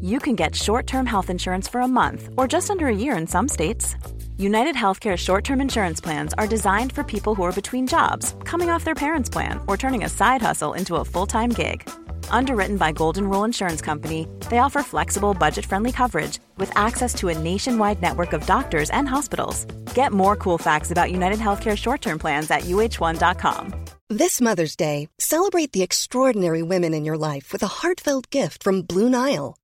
you can get short term health insurance for a month or just under a year in some states. United Healthcare short term insurance plans are designed for people who are between jobs, coming off their parents' plan, or turning a side hustle into a full time gig. Underwritten by Golden Rule Insurance Company, they offer flexible, budget friendly coverage with access to a nationwide network of doctors and hospitals. Get more cool facts about United Healthcare short term plans at uh1.com. This Mother's Day, celebrate the extraordinary women in your life with a heartfelt gift from Blue Nile.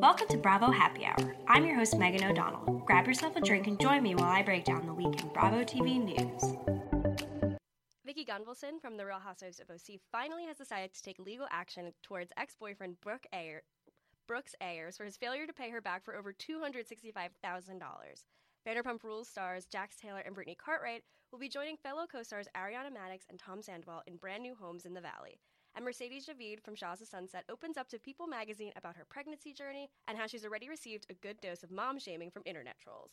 Welcome to Bravo Happy Hour. I'm your host, Megan O'Donnell. Grab yourself a drink and join me while I break down the week in Bravo TV news. Vicki Gunvalson from The Real Housewives of OC finally has decided to take legal action towards ex-boyfriend Brooke Ayer, Brooks Ayers for his failure to pay her back for over $265,000. Vanderpump Rules stars Jax Taylor and Brittany Cartwright will be joining fellow co-stars Ariana Madix and Tom Sandoval in brand new homes in the Valley. And Mercedes Javid from Shahs of Sunset opens up to People magazine about her pregnancy journey and how she's already received a good dose of mom shaming from internet trolls.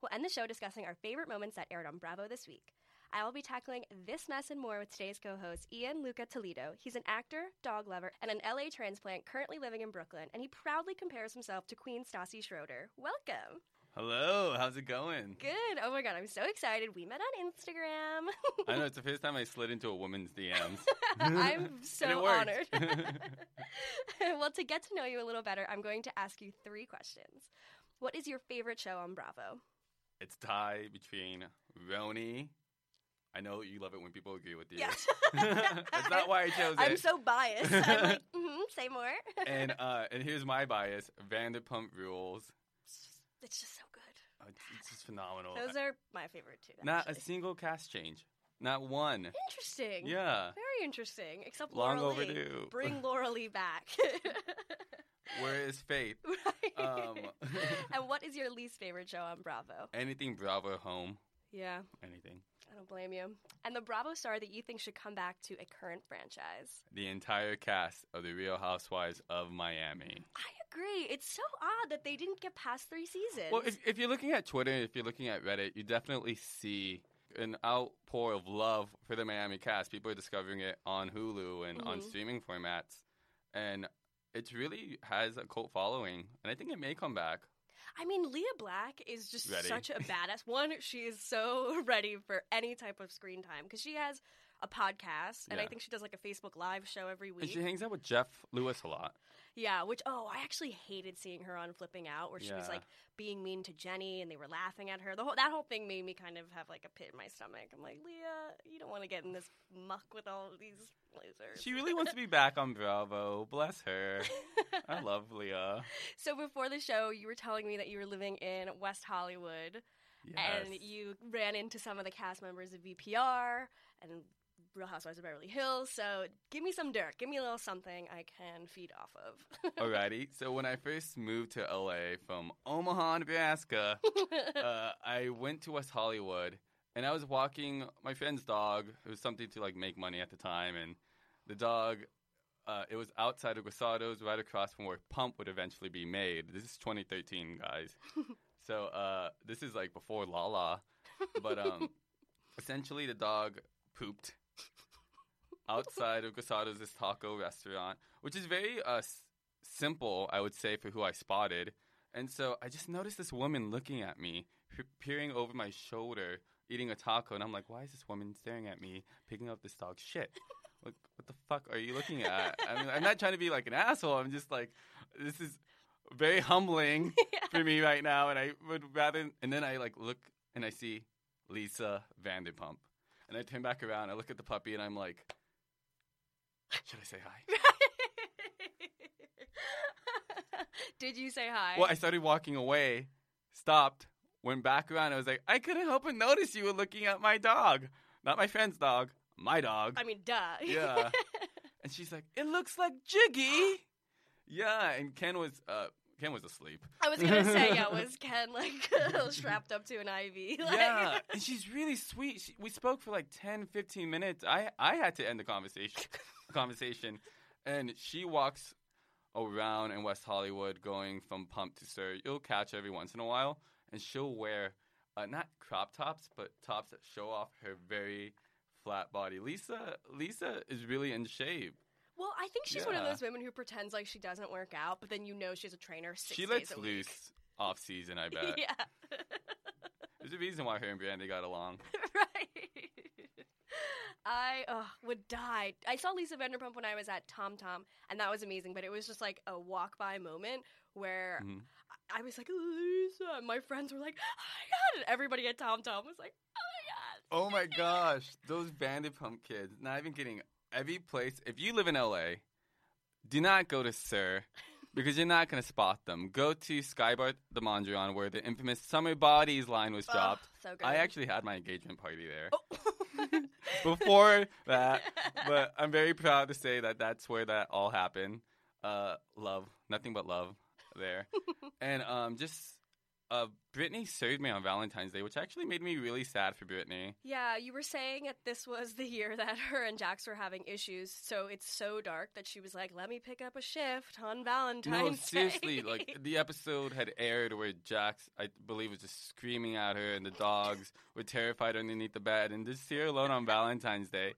We'll end the show discussing our favorite moments that aired on Bravo this week. I will be tackling this mess and more with today's co host, Ian Luca Toledo. He's an actor, dog lover, and an LA transplant currently living in Brooklyn, and he proudly compares himself to Queen Stassi Schroeder. Welcome. Hello, how's it going? Good. Oh my god, I'm so excited. We met on Instagram. I know it's the first time I slid into a woman's DMs. I'm so honored. well, to get to know you a little better, I'm going to ask you three questions. What is your favorite show on Bravo? it's tie between Roni. I know you love it when people agree with you. Yes. That's not why I chose it. I'm so biased. I'm like, mm-hmm, say more. and uh, and here's my bias: Vanderpump Rules. It's just so good. Uh, it's, it's just phenomenal. Those are my favorite too. not a single cast change. Not one. Interesting. Yeah. Very interesting. Except Long Laura Lee. overdue. Bring Laura Lee back. Where is Faith? Right. Um, and what is your least favorite show on Bravo? Anything Bravo home. Yeah, Anything. I don't blame you. And the Bravo star that you think should come back to a current franchise? The entire cast of The Real Housewives of Miami. I agree. It's so odd that they didn't get past three seasons. Well, if, if you're looking at Twitter, if you're looking at Reddit, you definitely see an outpour of love for the Miami cast. People are discovering it on Hulu and on Mhm. streaming formats, and it really has a cult following. And I think it may come back. I mean, Lea Black is just Ready. such a badass. One, she is so ready for any type of screen time because she has a podcast, and I think she does like a Facebook Live show every And week. she hangs out with Jeff Lewis a lot. Yeah, which oh, I actually hated seeing her on Flipping Out, where she was like being mean to Jenny, and they were laughing at her. The whole that whole thing made me kind of have like a pit in my stomach. I'm like, Lea, you don't want to get in this muck with all these losers. She really wants to be back on Bravo. Bless her. I love Lea. so before the show, you were telling me that you were living in West Hollywood, and you ran into some of the cast members of VPR and Real Housewives of Beverly Hills. So give me some dirt. Give me a little something I can feed off of. Alrighty. So when I first moved to LA from Omaha, Nebraska, uh, I went to West Hollywood and I was walking my friend's dog. It was something to like make money at the time, and the dog. Uh, it was outside of Guasados, right across from where Pump would eventually be made. This is 2013, guys. so uh, this is like before Lala, but um, essentially the dog pooped outside of Guasados, this taco restaurant, which is very uh, s- simple, I would say, for who I spotted. And so I just noticed this woman looking at me, pe- peering over my shoulder, eating a taco, and I'm like, why is this woman staring at me, picking up this dog's shit? Like, what the fuck are you looking at? I mean, I'm not trying to be like an asshole. I'm just like, this is very humbling for me right now, and I would rather. And then I like look and I see Lisa Vanderpump, and I turn back around. I look at the puppy, and I'm like, should I say hi? Did you say hi? Well, I started walking away, stopped, went back around. I was like, I couldn't help but notice you were looking at my dog. Not my friend's dog, my dog. I mean, duh. yeah. And she's like, It looks like Giggy. yeah. And Ken was uh, Ken was asleep. I was gonna say, yeah, was Ken like strapped up to an IV? Like, Yeah, and she's really sweet. She, we spoke for like 10, 15 minutes. I I had to end the conversation conversation, and she walks around in West Hollywood, going from pump to SUR. You'll catch her every once in a while, and she'll wear uh, not crop tops, but tops that show off her very flat body. Lisa Lisa is really in shape. Well, I think she's one of those women who pretends like she doesn't work out, but then you know she's a trainer six she lets loose off season. I bet. yeah. There's a reason why her and Brandi got along. right. I uh, would die. I saw Lisa Vanderpump when I was at Tom Tom, and that was amazing. But it was just like a walk by moment where Mhm. I I was like, Lisa. and My friends were like, oh my god, and everybody at Tom Tom was like, oh my god. Oh my gosh, those Vanderpump kids! Not even kidding. Every place, if you live in LA, do not go to SUR, because you're not gonna spot them. Go to Skybar the Mondrian, where the infamous Summer Bodies line was Oh, dropped. so good. I actually had my engagement party there Oh. before that, but I'm very proud to say that that's where that all happened. Uh, love, nothing but love there, and um, just uh, Brittany served me on Valentine's Day, which actually made me really sad for Brittany. Yeah, you were saying that this was the year that her and Jax were having issues, so it's so dark that she was like, "Let me pick up a shift on Valentine's No, Day." seriously, like the episode had aired where Jax, I believe, was just screaming at her, and the dogs were terrified underneath the bed, and just see her alone on Valentine's Day,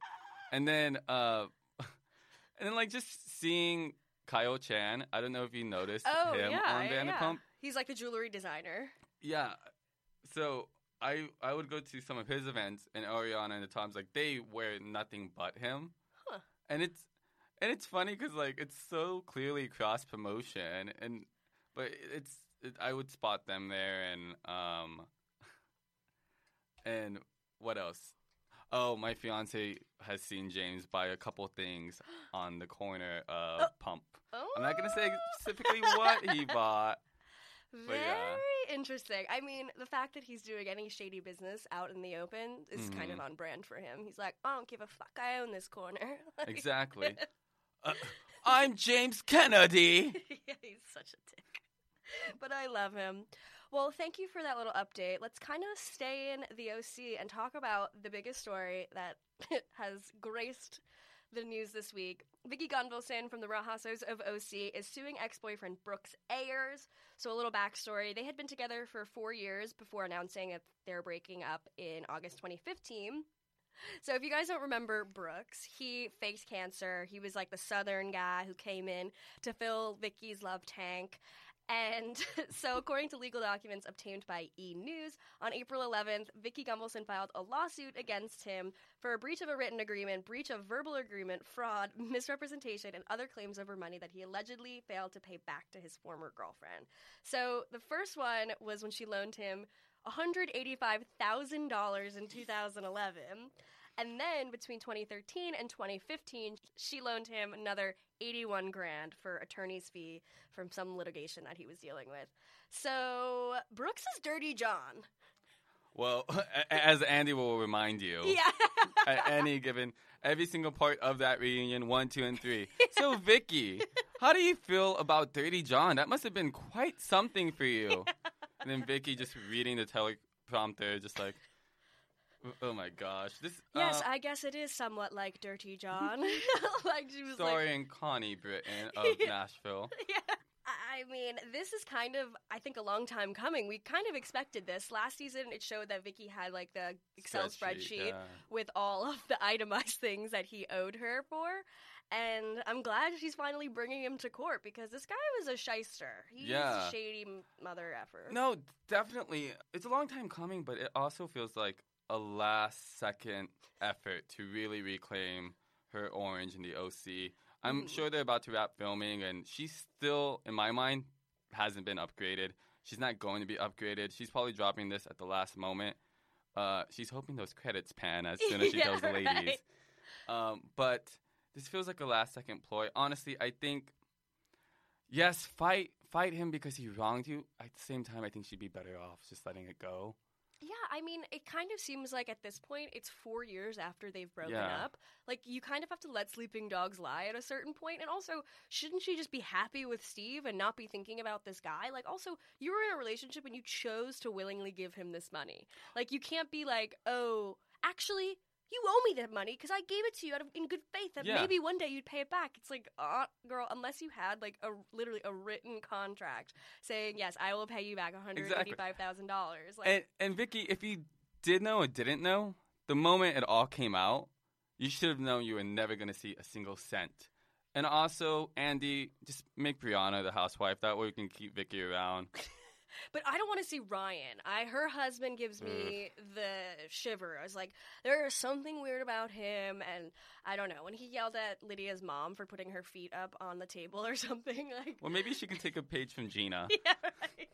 and then, uh, and then like just seeing Kyle Chan. I don't know if you noticed oh him yeah, on yeah, yeah. He's like a jewelry designer. Yeah. So I I would go to some of his events, and Ariana and the Toms like they wear nothing but him, Huh. and it's and it's funny because like it's so clearly cross promotion, and but it's it, I would spot them there, and um and what else? Oh, my fiance has seen James buy a couple things on the corner of Pump. Oh, I'm not gonna say specifically what he bought. Very yeah. interesting. I mean, the fact that he's doing any shady business out in the open is kind of Mhm. on brand for him. He's like, I don't give a fuck. I own this corner. Like- Exactly. Uh, I'm James Kennedy. yeah, he's such a dick. But I love him. Well, thank you for that little update. Let's kind of stay in the OC and talk about the biggest story that has graced the news this week. Vicki Gunvalson from the Housewives of OC is suing ex-boyfriend Brooks Ayers. So a little backstory: they had been together for four years before announcing that they're breaking up in August 2015. So if you guys don't remember Brooks, he faked cancer. He was like the southern guy who came in to fill Vicki's love tank. And so, according to legal documents obtained by E! News, on April 11th, Vicki Gunvalson filed a lawsuit against him for a breach of a written agreement, breach of verbal agreement, fraud, misrepresentation, and other claims over money that he allegedly failed to pay back to his former girlfriend. So, the first one was when she loaned him $185,000 in 2011. And then between 2013 and 2015, she loaned him another 81 grand for attorney's fee from some litigation that he was dealing with. So Brooks is Dirty John. Well, as Andy will remind you, Yeah. at any given every single part of that reunion, one, two, and three. So, Vicki, how do you feel about Dirty John? That must have been quite something for you. And then Vicki just reading the teleprompter, just like, oh my gosh, this yes, uh, I guess it is somewhat like Dirty John. like she was like, starring Connie Britton of Nashville. yeah. I mean, this is kind of, I think, a long time coming. We kind of expected this. Last season, it showed that Vicki had like the Excel spreadsheet, yeah. with all of the itemized things that he owed her for. And I'm glad she's finally bringing him to court because this guy was a shyster. He's Yeah. a shady mother effer. No, definitely. It's a long time coming, but it also feels like a last second effort to really reclaim her orange in the OC. I'm Mm. sure they're about to wrap filming, and she's still, in my mind, hasn't been upgraded. She's not going to be upgraded. She's probably dropping this at the last moment. Uh, she's hoping those credits pan as soon as she Yeah, tells the ladies. Um, but this feels like a last second ploy. Honestly, I think yes, fight fight him because he wronged you. At the same time, I think she'd be better off just letting it go. I mean, it kind of seems like at this point it's four years after they've broken Yeah. up. Like, you kind of have to let sleeping dogs lie at a certain point. And also, shouldn't she just be happy with Steve and not be thinking about this guy? Like, also, you were in a relationship and you chose to willingly give him this money. Like, you can't be like, oh, actually. You owe me that money because I gave it to you out of in good faith that Yeah. maybe one day you'd pay it back. It's like, uh, girl, unless you had like a literally a written contract saying yes, I will pay you back one hundred eighty-five thousand dollars. Like, And and Vicki, if you did know or didn't know, the moment it all came out, you should have known you were never going to see a single cent. And also, Andy, just make Briana the housewife. That way we can keep Vicki around. But I don't want to see Ryan. I her husband gives me mm. the shiver. I was like, there is something weird about him, and I don't know. When he yelled at Lydia's mom for putting her feet up on the table or something, like, Well, maybe she can take a page from Gina. yeah, right.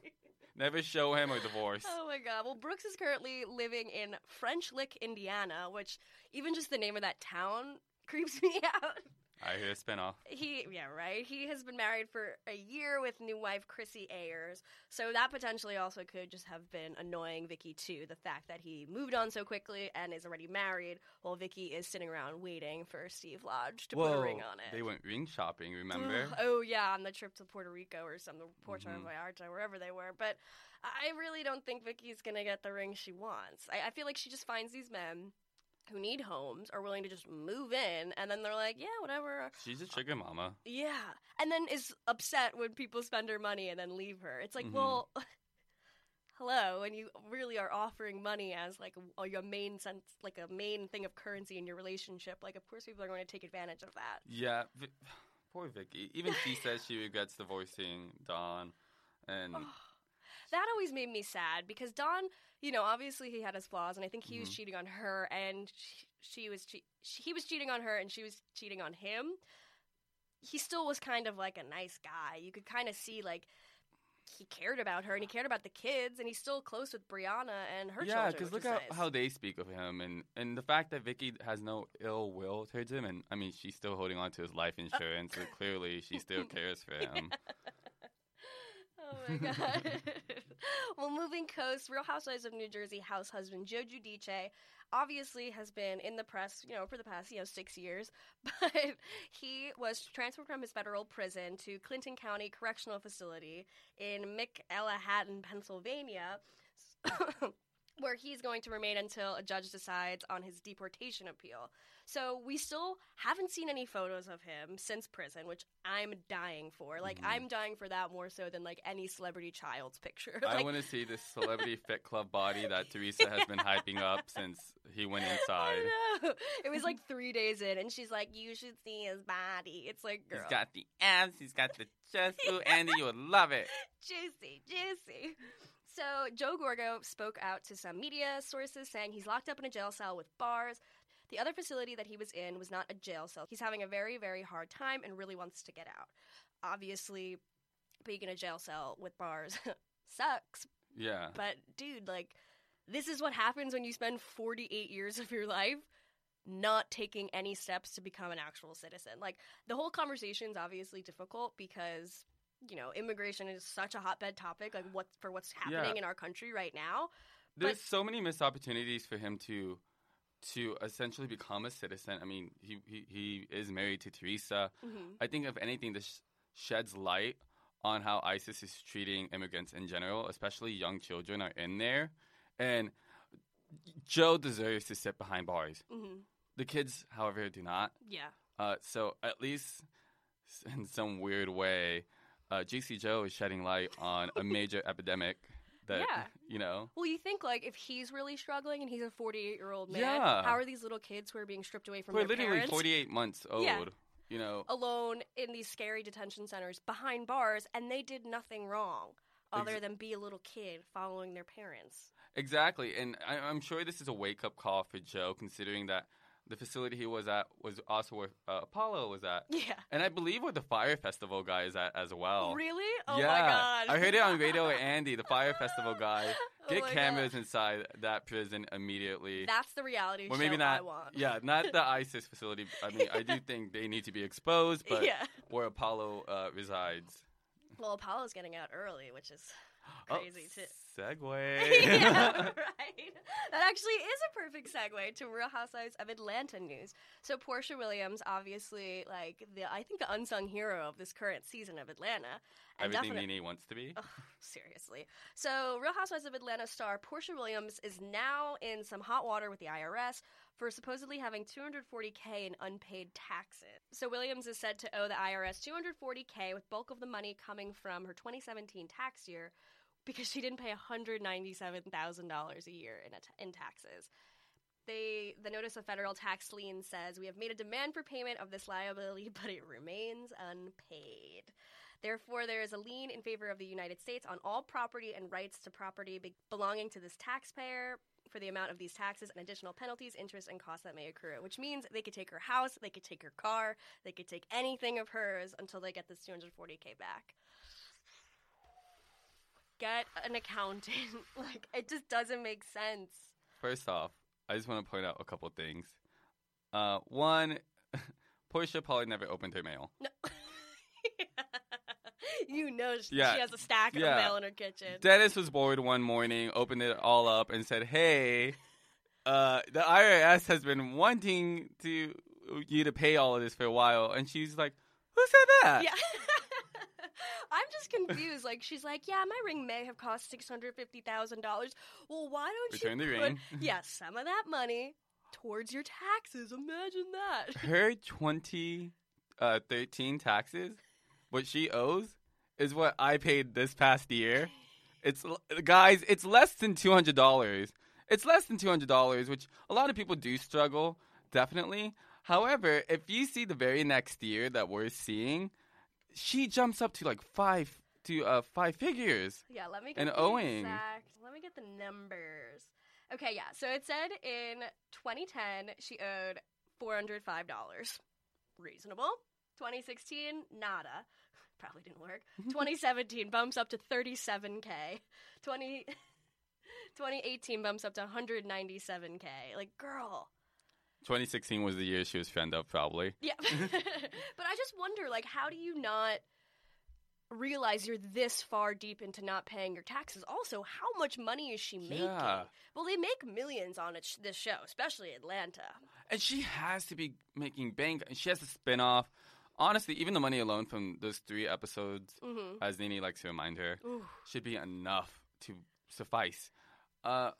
Never show him a divorce. Oh my god. Well, Brooks is currently living in French Lick, Indiana, which even just the name of that town creeps me out. I hear a spinoff. He, yeah, right. He has been married for a year with new wife Chrissy Ayers, so that potentially also could just have been annoying Vicki too. The fact that he moved on so quickly and is already married, while Vicki is sitting around waiting for Steve Lodge to put a ring on it. They went ring shopping, remember? Oh yeah, on the trip to Puerto Rico or some Puerto Mhm. Vallarta, wherever they were. But I really don't think Vicki's gonna get the ring she wants. I, I feel like she just finds these men who need homes are willing to just move in, and then they're like, yeah, whatever. She's a sugar mama. Yeah, and then is upset when people spend her money and then leave her. It's like, Mhm. well. Hello, and you really are offering money as like a, main sense, like a main thing of currency in your relationship. Like, of course, people are going to take advantage of that. Yeah, poor Vicki. Even she says she regrets divorcing Don. And that always made me sad because Don, you know, obviously he had his flaws, and I think he was Mhm. cheating on her, and she, she was che- she, he was cheating on her, and she was cheating on him. He still was kind of like a nice guy. You could kind of see like he cared about her, and he cared about the kids, and he's still close with Briana and her yeah, because look at nice. how they speak of him, and and the fact that Vicki has no ill will towards him, and I mean she's still holding on to his life insurance, so clearly she still cares for him. Oh my god. well, moving coast, Real Housewives of New Jersey house husband Joe Giudice obviously has been in the press, you know, for the past, you know, six years. But he was transferred from his federal prison to Clinton County Correctional Facility in McElhattan, Pennsylvania. Where he's going to remain until a judge decides on his deportation appeal. So we still haven't seen any photos of him since prison, which I'm dying for. Like Mhm. I'm dying for that more so than like any celebrity child's picture. I like, want to see this celebrity fit club body that Teresa has been hyping up since he went inside. I know. It was like three days in, and she's like, "You should see his body." It's like, girl, He's got the abs, he's got the chest. Ooh, Andy, you would love it. juicy, juicy. So Joe Gorga spoke out to some media sources saying he's locked up in a jail cell with bars. The other facility that he was in was not a jail cell. He's having a very, very hard time and really wants to get out. Obviously, being in a jail cell with bars sucks, Yeah. but dude, like, this is what happens when you spend 48 years of your life not taking any steps to become an actual citizen. Like, the whole conversation is obviously difficult because, you know, immigration is such a hotbed topic, like, what for what's happening Yeah. in our country right now. There's But- so many missed opportunities for him to to essentially become a citizen. I mean, he he, he is married to Teresa. Mhm. I think if anything, this sheds light on how ICE is treating immigrants in general, especially young children are in there, and Joe deserves to sit behind bars. hmm The kids, however, do not. Yeah. Uh, so at least in some weird way, uh, GC Joe is shedding light on a major epidemic that Yeah. you know. Well, you think like if he's really struggling and he's a 48 year old man, Yeah. how are these little kids who are being stripped away from We're their literally parents 48 months old. Yeah. You know, alone in these scary detention centers behind bars, and they did nothing wrong other Ex- than be a little kid following their parents? exactly. And I, I'm sure this is a wake up call for Joe, considering that the facility he was at was also where uh, Apollo was at. Yeah. And I believe where the Fyre Festival guy is at as well. Really? Oh yeah, my god! I heard it on radio Andy, the Fyre Festival guy. Oh Get my cameras God. inside that prison immediately. That's the reality Well, show maybe not. I want. Yeah, not the ICE facility. I mean, I do think they need to be exposed, but yeah. where Apollo uh, resides. Well, Apollo's getting out early, which is Oh, crazy oh, too. Segue. yeah, right. That actually is a perfect segue to Real Housewives of Atlanta news. So Porsha Williams, obviously, like the I think the unsung hero of this current season of Atlanta. And Everything Nene wants to be. Ugh, seriously. So, Real Housewives of Atlanta star Porsha Williams is now in some hot water with the IRS for supposedly having 240k in unpaid taxes. So, Williams is said to owe the IRS 240k, with bulk of the money coming from her 2017 tax year because she didn't pay $197,000 a year in, a t- in taxes. They, the notice of federal tax lien says we have made a demand for payment of this liability, but it remains unpaid. Therefore, there is a lien in favor of the United States on all property and rights to property be- belonging to this taxpayer for the amount of these taxes and additional penalties, interest, and costs that may accrue. Which means they could take her house, they could take her car, they could take anything of hers until they get this 240k back. Get an accountant. like, it just doesn't make sense. First off, I just want to point out a couple things. Uh, one, Porsha probably never opened her mail. No. you know she, Yeah. she has a stack Yeah. of mail in her kitchen. Dennis was bored one morning, opened it all up, and said, "Hey, uh, the IRS has been wanting to you to pay all of this for a while," and she's like, "Who said that?" Yeah. Confused. Like she's like, yeah, my ring may have cost six hundred fifty thousand dollars. Well, why don't Return you the put ring. yeah some of that money towards your taxes? Imagine that. Her 2013 uh, taxes, what she owes, is what I paid this past year. It's guys, it's less than two hundred dollars. It's less than two hundred dollars, which a lot of people do struggle, definitely. However, if you see the very next year that we're seeing, she jumps up to like five to uh five figures. Yeah, let me get And the owing. exact. Let me get the numbers. Okay, yeah. So it said in 2010 she owed four hundred five dollars. Reasonable. 2016, nada. Probably didn't work. 2017 bumps up to 37k. 20 2018 bumps up to 197k. Like, girl. 2016 was the year she was fend up, probably. Yeah. but I just wonder, like, how do you not realize you're this far deep into not paying your taxes? Also, how much money is she making? Yeah. Well, they make millions on it, this show, especially Atlanta. And she has to be making bank. And she has to spin off. Honestly, even the money alone from those three episodes, Mhm. as Nene likes to remind her, Ooh. should be enough to suffice. Uh,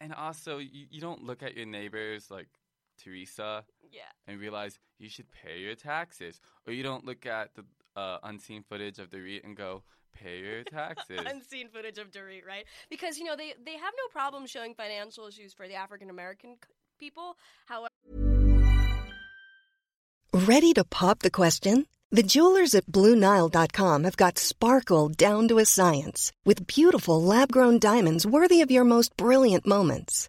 and also, you, you don't look at your neighbors like Teresa Yeah. and realize you should pay your taxes. Or you don't look at the uh, unseen footage of Dorit and go, pay your taxes. Unseen footage of Dorit, right? Because, you know, they, they have no problem showing financial issues for the African American people. However, Ready to pop the question? The jewelers at BlueNile.com have got sparkle down to a science with beautiful lab grown diamonds worthy of your most brilliant moments.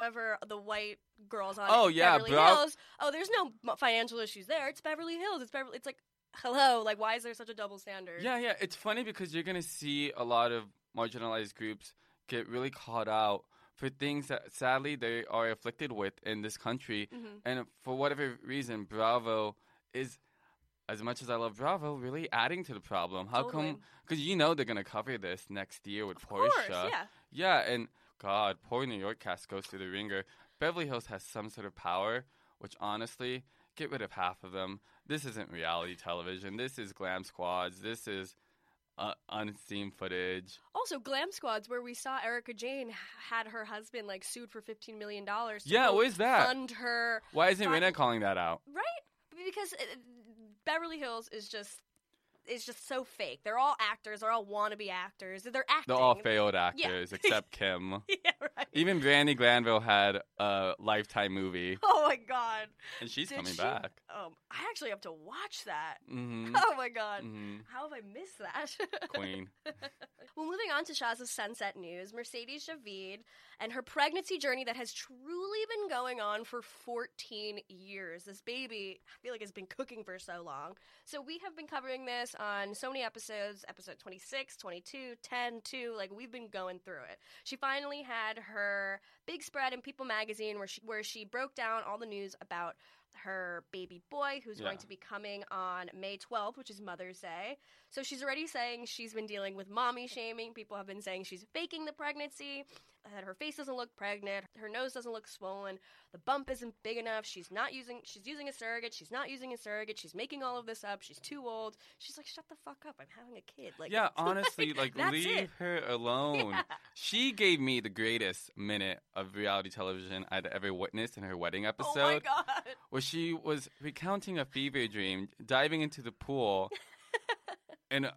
However, the white girls on Oh, yeah, Beverly Bra- Hills, oh, there's no financial issues there. It's Beverly Hills. It's Beverly. It's like, hello, like, why is there such a double standard? Yeah, yeah. It's funny because you're gonna see a lot of marginalized groups get really caught out for things that sadly they are afflicted with in this country, Mhm. and for whatever reason, Bravo is. As much as I love Bravo, really adding to the problem. How Totally. come? Because you know they're gonna cover this next year with Of course, yeah. Yeah, and God, poor New York cast goes through the ringer. Beverly Hills has some sort of power, which honestly, get rid of half of them. This isn't reality television. This is glam squads. This is uh, unseen footage. Also, Glam Squads, where we saw Erika Jayne had her husband like sued for fifteen million dollars. Yeah, what is that? Fund her, Why isn't. Rinna calling that out? right? Because uh, Beverly Hills is just is just so fake. They're all actors. They're all wannabe actors. They're acting. They're all failed actors except Kim. yeah, right. Even Brandi Glanville had a Lifetime movie, Oh my god. and she's Did coming she? back. Um, I actually have to watch that. hmm Oh my god. hmm How have I missed that? Queen. well, moving on to Shaz's Sunset News, Mercedes Javid and her pregnancy journey that has truly been going on for 14 years. This baby, I feel like, has been cooking for so long. So we have been covering this on so many episodes episode 26, 22, 10, 2. Like, we've been going through it. She finally had her big spread in People magazine where she, where she broke down all the news about her baby boy who's going to be coming on May 12th, which is Mother's Day. So she's already saying she's been dealing with mommy shaming. People have been saying she's faking the pregnancy, that her face doesn't look pregnant, her nose doesn't look swollen, the bump isn't big enough. She's not using she's using a surrogate, she's not using a surrogate, she's making all of this up. She's too old. She's like, "Shut the fuck up. I'm having a kid." Like yeah, honestly, like that's leave it. her alone. Yeah. She gave me the greatest minute of reality television I'd ever witnessed in her wedding episode, Oh my god. where she was recounting a fever dream, diving into the pool, and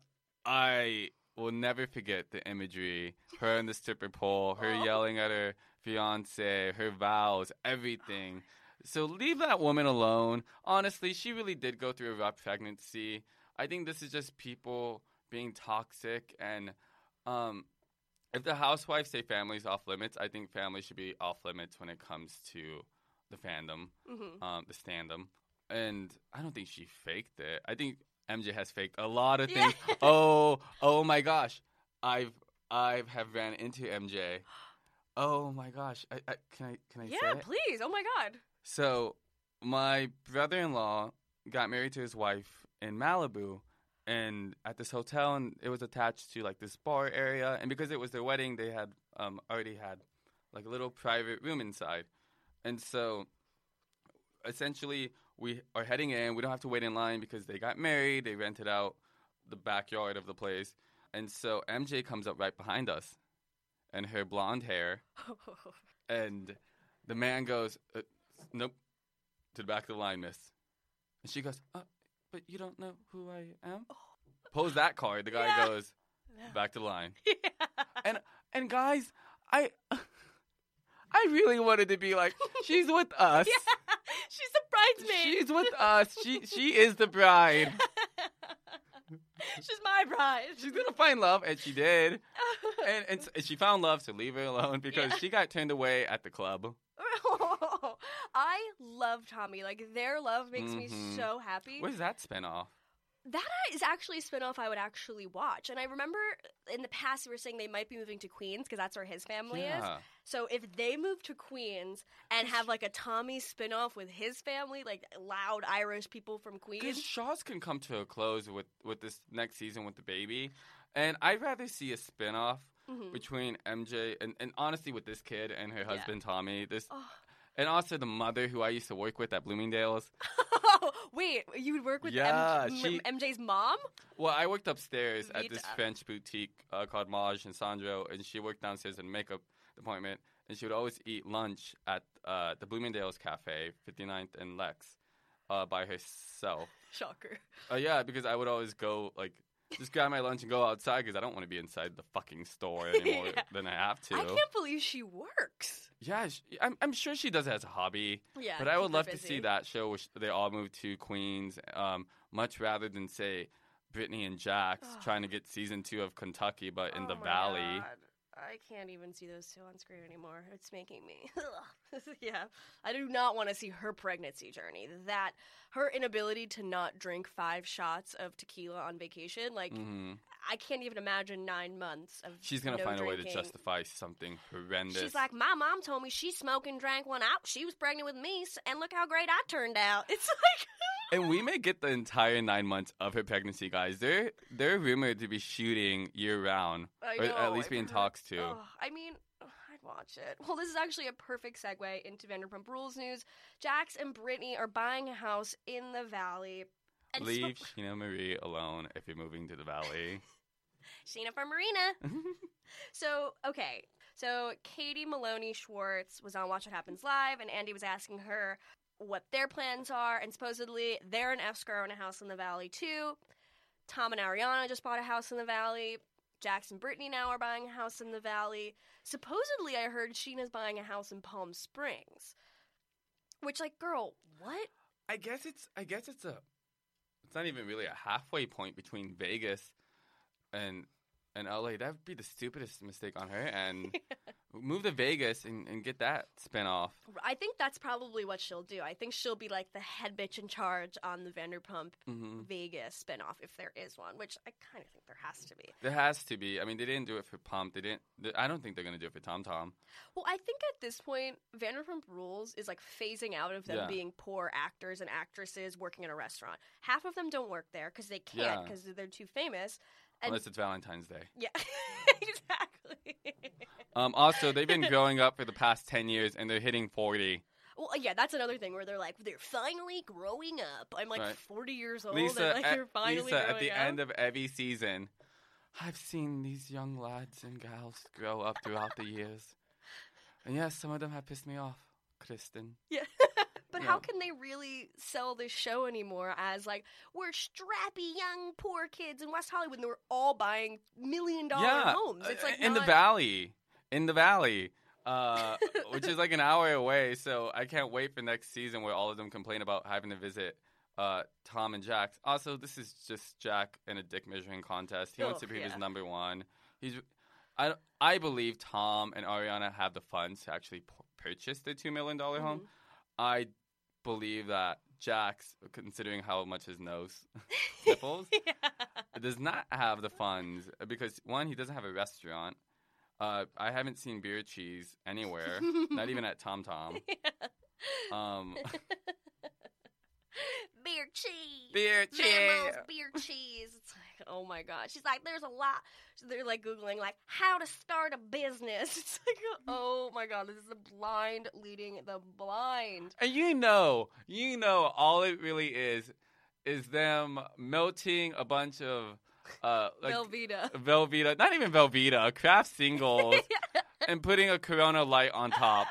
I will never forget the imagery. Her in the stripper pole, her Oh. yelling at her fiance, her vows, everything. So leave that woman alone. Honestly, she really did go through a rough pregnancy. I think this is just people being toxic and um if the housewives say families off limits, I think families should be off limits when it comes to the fandom, hmm um, the standum. And I don't think she faked it. I think MJ has faked a lot of Yeah. things. oh, oh my gosh, I've I have ran into MJ. Oh my gosh, I, I, can I can I say Yeah, please. Oh my god. So, my brother in law got married to his wife in Malibu and at this hotel, and it was attached to like this bar area. And because it was their wedding, they had um, already had like a little private room inside. And so, essentially, we are heading in. We don't have to wait in line because they got married, they rented out the backyard of the place. And so, MJ comes up right behind us, and her blonde hair and the man goes, uh, "Nope, to the back of the line, miss." And she goes, uh, "But you don't know who I am." Pulls that card. The guy Yeah. goes, "Back to the line." yeah. And and guys, I I really wanted to be like, "She's with us. Yeah. She's bridesmaid. She's with us. She she is the bride. She's my bride. She's gonna find love, and she did. And and, and she found love, so leave her alone because Yeah. she got turned away at the club. I love Tommy. Like their love makes me Mhm. so happy. Where's that spinoff? That is actually a spinoff I would actually watch. And I remember in the past we were saying they might be moving to Queens because that's where his family is. So if they move to Queens and have like a Tommy spinoff with his family, like loud Irish people from Because Queens. Shahs can come to a close with, with this next season with the baby. And I'd rather see a spinoff Mhm. between MJ and, and honestly with this kid and her Yeah. husband Tommy. This Oh. and also the mother who I used to work with at Bloomingdale's. Wait, you would work with Yeah, M- she- MJ's mom? Well, I worked upstairs at this French boutique uh, called Maje and Sandro, and she worked downstairs in the makeup department. And she would always eat lunch at uh, the Bloomingdale's Cafe, 59th and Lex, uh, by herself. Shocker. Uh, yeah, because I would always go like just grab my lunch and go outside because I don't want to be inside the fucking store anymore Yeah. than I have to. I can't believe she works. Yeah, sh I'm, I'm sure she does it as a hobby. Yeah, but I would love to see that show where they all move to Queens, um, much rather than say Brittany and Jax trying to get season two of Kentucky, but in Oh the Valley. God. I can't even see those two on screen anymore. It's making me. yeah. I do not want to see her pregnancy journey. That, her inability to not drink five shots of tequila on vacation, like, hmm I can't even imagine nine months of. She's gonna no find a way to justify something horrendous. She's like, my mom told me she smoked and drank one out. She was pregnant with me, and look how great I turned out. It's like, and we may get the entire nine months of her pregnancy, guys. They're they're rumored to be shooting year round, or know, at least I've be heard- talks to. Ugh, I mean, I'd watch it. Well, this is actually a perfect segue into Vanderpump Rules news. Jax and Brittany are buying a house in the Valley. And Leave sp- Scheana Marie alone if you're moving to the Valley. Scheana from Marina. so, okay. So, Katie Maloney Schwartz was on Watch What Happens Live, and Andy was asking her what their plans are, and supposedly they're an escrow in a house in the Valley, too. Tom and Ariana just bought a house in the Valley. And Brittany now are buying a house in the Valley. Supposedly, I heard Scheana's buying a house in Palm Springs. Which, like, girl, what? I guess it's I guess it's a it's not even really a halfway point between Vegas and and LA. That would be the stupidest mistake on her and move to Vegas and, and get that spin off. I think that's probably what she'll do. I think she'll be like the head bitch in charge on the Vanderpump Mhm. Vegas spinoff if there is one, which I kind of think there has to be. There has to be. I mean, they didn't do it for Pump. They didn't. they- I don't think they're gonna do it for Tom Tom. Well, I think at this point, Vanderpump Rules is like phasing out of them Yeah. being poor actors and actresses working in a restaurant. Half of them don't work there because they can't Yeah. because they're too famous. Unless it's Valentine's Day. yeah, exactly. Um, also, they've been growing up for the past ten years, and they're hitting forty. well, yeah, that's another thing where they're like they're finally growing up. I'm like Right. 40 years old, Lisa, and like at, you're finally Lisa, at the up. end of every season, I've seen these young lads and gals grow up throughout the years, and yes, some of them have pissed me off, Kristen. Yeah. But Yeah. how can they really sell this show anymore as like we're strappy young poor kids in West Hollywood and we're all buying million dollar yeah, homes? It's uh, like in the valley, in the valley, uh, which is like an hour away. So I can't wait for next season where all of them complain about having to visit uh, Tom and Jax. Also, this is just Jack in a dick measuring contest. He wants to prove yeah. his number one. He's, I, I believe Tom and Ariana have the funds to actually p- purchase the two million dollar home. Mm-hmm. I believe that Jax, considering how much his nose nipples, does not have the funds because one, he doesn't have a restaurant. Uh, I haven't seen beer cheese anywhere, not even at Tom Tom. Um, beer cheese. beer cheese. beer cheese. Oh my god. She's like, there's a lot. They're like googling like how to start a business. It's like, oh my god, this is the blind leading the blind. And you know, you know, all it really is is them melting a bunch of uh, like Velveeta. Velveeta, not even Velveeta, Kraft singles, and putting a Corona light on top.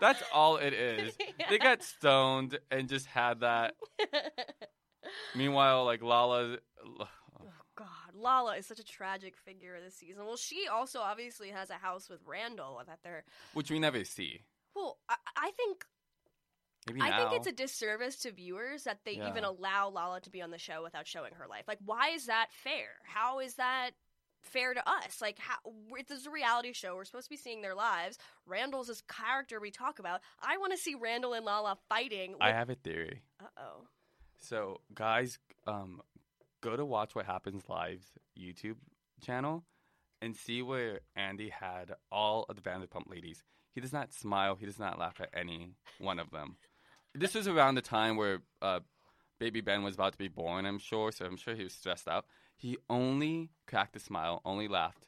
That's all it is. They got stoned and just had that. Meanwhile, like Lala, Oh God, Lala is such a tragic figure this season. Well, she also obviously has a house with Randall that they're. which we never see. Well, I, I think Maybe I think it's a disservice to viewers that they Yeah. even allow Lala to be on the show without showing her life. Like, why is that fair? How is that fair to us? Like, how this is a reality show, we're supposed to be seeing their lives. Randall's this character we talk about. I want to see Randall and Lala fighting. I have a theory. Uh oh. So, guys, um, go to Watch What Happens Live's YouTube channel and see where Andy had all of the Vanderpump ladies. He does not smile. He does not laugh at any one of them. This was around the time where uh, baby Ben was about to be born, I'm sure. So I'm sure he was stressed out. He only cracked a smile, only laughed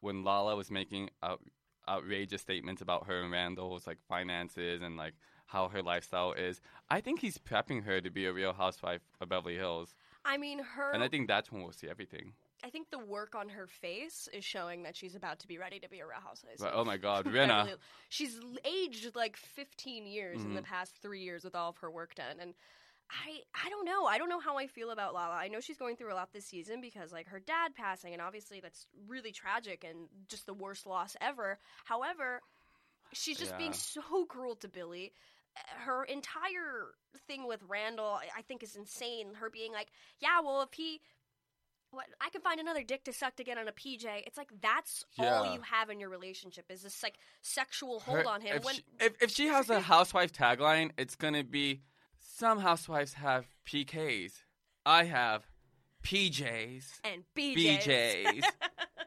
when Lala was making out, outrageous statements about her and Randall's like finances and like how her lifestyle is. I think he's prepping her to be a real housewife of Beverly Hills. I mean, her. And I think that's when we'll see everything. I think the work on her face is showing that she's about to be ready to be a Real housewife. Oh my God, Beverly- She's aged like 15 years in the Mhm. past three years with all of her work done, and I I don't know. I don't know how I feel about Lala. I know she's going through a lot this season because like her dad passing, and obviously that's really tragic and just the worst loss ever. However, she's just being so cruel to Billy. Her entire thing with Randall, I- think, is insane. Her being like, "Yeah, well, if he what I can find another dick to suck to get on a PJ. It's like that's all you have in your relationship is this like sexual Her- hold on him. If, when she, if, if she has a housewife tagline, it's gonna be some housewives have PKs. I have PJs. and BJ's. BJs.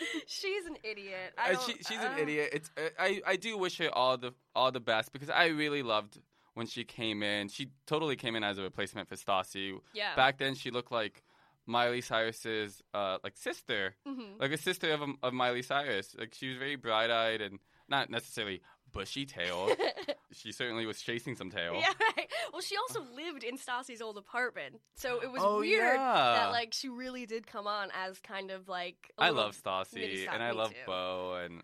she's an idiot. I Uh, she, she's an uh, idiot. It's uh, I I do wish her all the all the best because I really loved when she came in. She totally came in as a replacement for Stassi. Yeah. Back then, she looked like Miley Cyrus's uh like sister, Mhm. like a sister of of Miley Cyrus. Like she was very bright eyed and not necessarily bushy tail. she certainly was chasing some tail. Yeah, right. Well, she also lived in Stassi's old apartment, so it was Oh, weird yeah. that like she really did come on as kind of like. I love Stassi and I love too. Beau and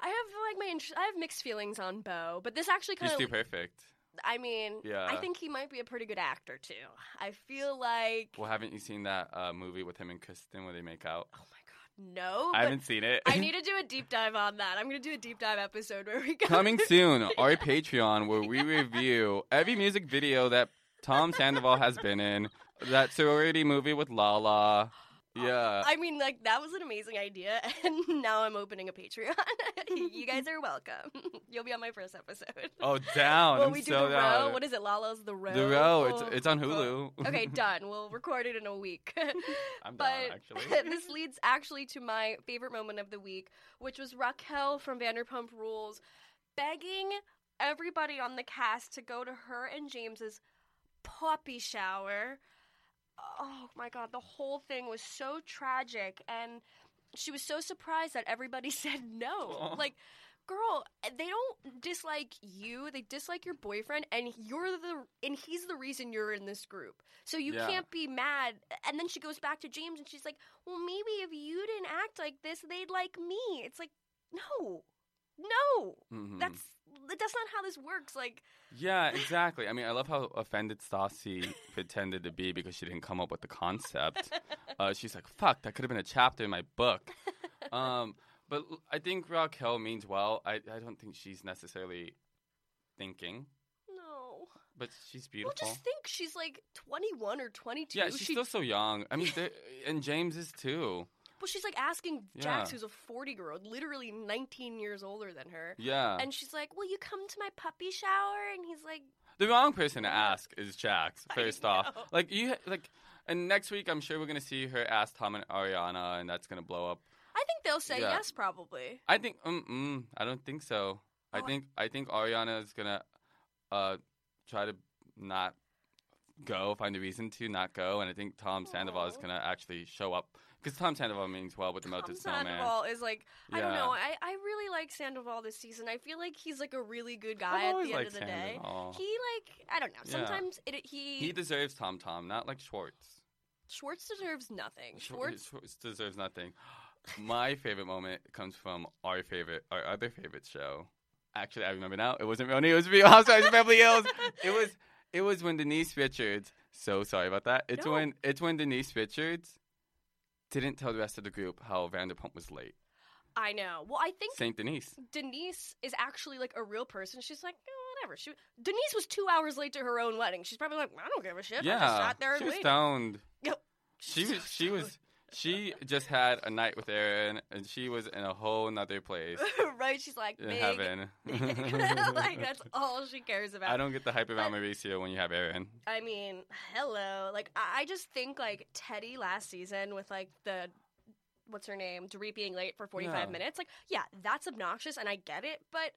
I have like my int- I have mixed feelings on Beau, but this actually kind he's of. too perfect. I mean, yeah. I think he might be a pretty good actor too. I feel like. Well, haven't you seen that uh, movie with him and Kristen where they make out? oh my god, no! I haven't seen it. I need to do a deep dive on that. I'm going to do a deep dive episode where we go. Coming soon, our Patreon, where we review every music video that Tom Sandoval has been in. That sorority movie with Lala. Yeah. I mean, like that was an amazing idea, and now I'm opening a Patreon. you guys are welcome. You'll be on my first episode. Oh, down. Well, I'm we do so the down. row. What is it? Lala's the row. The Row. It's- Oh, it's on oh. Hulu. okay, done. We'll record it in a week. I'm but down, actually. this leads actually to my favorite moment of the week, which was Raquel from Vanderpump Rules begging everybody on the cast to go to her and James's puppy shower. Oh my god, the whole thing was so tragic and she was so surprised that everybody said no. Aw. Like girl, they don't dislike you, they dislike your boyfriend and you're the and he's the reason you're in this group. So you Yeah. can't be mad. And then she goes back to James and she's like, "Well, maybe if you didn't act like this, they'd like me." It's like, "No. No. Mhm. That's that's not how this works. Like, Yeah, exactly. I mean, I love how offended Stassi pretended to be because she didn't come up with the concept. Uh, she's like, "Fuck, that could have been a chapter in my book." Um, but I think Raquel means well. I I don't think she's necessarily thinking, no. but she's beautiful. Well, just think she's like 21 or 22. yeah, she's she, still so young. I mean, and James is too. Well, she's like asking Jax, Yeah. who's a 40 year old, literally 19 years older than her. Yeah, And she's like, "Will you come to my puppy shower?" And he's like, the wrong person to ask is Jax. First off, like you like, and next week I'm sure we're gonna see her ask Tom and Ariana, and that's gonna blow up. "I think they'll say Yeah. yes, probably." I think mm, I don't think so. I Oh, I- think I think Ariana is gonna uh try to not go, find a reason to not go, and I think Tom Sandoval is gonna actually show up because Tom Sandoval means well with the Tom melted snowman. Sandoval is like, I don't Yeah. know. I, I really like Sandoval this season. I feel like he's like a really good guy at always the end liked of the day. He like, I don't know. Yeah. Sometimes it, he, He deserves Tom Tom, not like Schwartz. Schwartz deserves nothing. Schwartz, Schwartz, Schwartz deserves nothing. My favorite moment comes from our favorite, our other favorite show. Actually, I remember now. It wasn't News. It was Real Housewives of Beverly Hills. It was. It was when Denise Richards. So sorry about that. It's No. when. It's when Denise Richards didn't tell the rest of the group how Vanderpump was late. I know. Well, I think Saint Denise. Denise is actually like a real person. She's like, "Eh, whatever. She Denise was two hours late to her own wedding. She's probably like, I don't give a shit. I just Yeah, sat there and she was waited. stoned. Yep. She was. She was. She just had a night with Aaron, and she was in a whole nother place right? She's like, in big. heaven. like that's all she cares about. I don't get the hype around Mauricio when you have Aaron. I mean, hello. Like, I, I just think like Teddi last season with like the what's her name, Dorit being late for forty five Yeah. minutes. Like, yeah, that's obnoxious, and I get it, but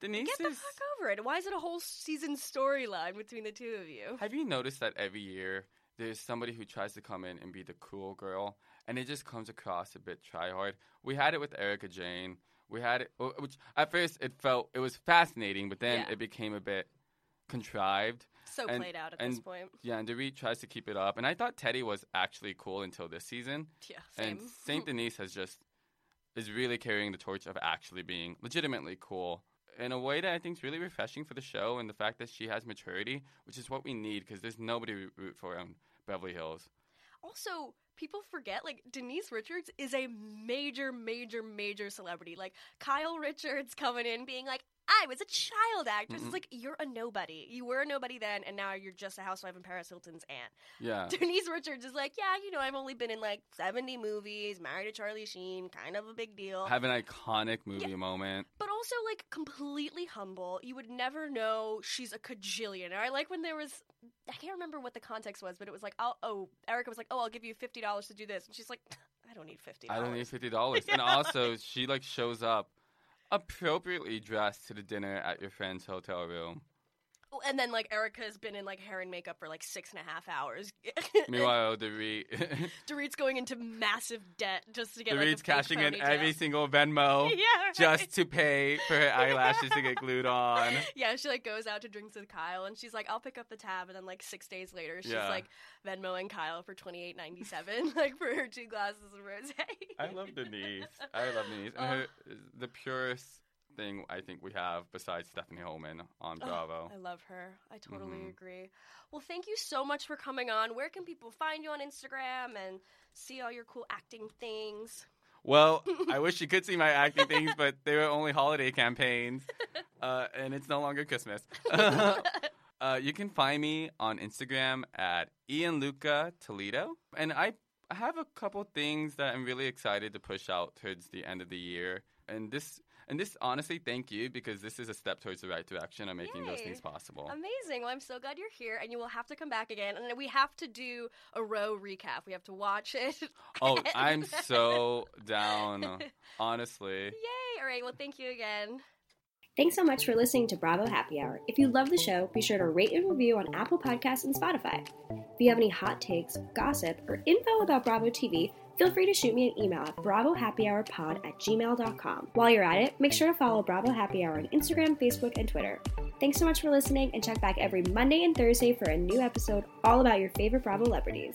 Denise get the is. fuck over it. Why is it a whole season storyline between the two of you? Have you noticed that every year there's somebody who tries to come in and be the cool girl, and it just comes across a bit try hard? We had it with Erika Jayne. We had it, which at first it felt it was fascinating, but then Yeah. it became a bit contrived. So And- played out at and this point. Yeah, and Dorit tries to keep it up, and I thought Teddi was actually cool until this season. Yeah, same. And Saint Denise has just is really carrying the torch of actually being legitimately cool in a way that I think is really refreshing for the show, and the fact that she has maturity, which is what we need because there's nobody to root for in Beverly Hills. Also, people forget like Denise Richards is a major, major, major celebrity. Like Kyle Richards coming in being like, I was a child actress. It's Mhm. like you're a nobody. You were a nobody then, and now you're just a housewife in Paris Hilton's aunt. Yeah, Denise Richards is like, yeah, you know, I've only been in like 70 movies, married to Charlie Sheen, kind of a big deal. have an iconic movie moment. but also like completely humble. You would never know she's a cajillionaire. I like when there was I can't remember what the context was, but it was like, oh, oh Erika was like, oh, I'll give you fifty dollars to do this, and she's like, I don't need fifty. I don't need fifty dollars, and also she like shows up appropriately dressed to the dinner at your friend's hotel room. And then like Erika's been in like hair and makeup for like six and a half hours. Meanwhile, Dorit Dorit's going into massive debt just to get like, Dorit's fake cashing in every single Venmo Yeah, right. just to pay for her eyelashes to get glued on. Yeah, she like goes out to drinks with Kyle, and she's like, "I'll pick up the tab," and then like six days later, she's Yeah. like Venmoing Kyle for twenty eight ninety seven, like for her two glasses of rosé. I love Denise. I love Denise. And her, the purest thing I think we have besides Stephanie Hollman on Oh, Bravo. I love her. I totally Mhm. agree. Well, thank you so much for coming on. Where can people find you on Instagram and see all your cool acting things? Well, I wish you could see my acting things, but they were only holiday campaigns, uh, and it's no longer Christmas. uh, you can find me on Instagram at Ian Luca Toledo, and I have a couple things that I'm really excited to push out towards the end of the year. And this, and this, honestly, thank you because this is a step towards the right direction of making those things possible. Amazing. Well, I'm so glad you're here, and you will have to come back again. And we have to do a row recap. We have to watch it. Oh, I'm so down, honestly. Yay! All right. Well, thank you again. Thanks so much for listening to Bravo Happy Hour. If you love the show, be sure to rate and review on Apple Podcasts and Spotify. If you have any hot takes, gossip, or info about Bravo TV, feel free to shoot me an email at bravohappyhourpod at gmail.com. While you're at it, make sure to follow Bravo Happy Hour on Instagram, Facebook, and Twitter. Thanks so much for listening, and check back every Monday and Thursday for a new episode all about your favorite Bravo celebrities.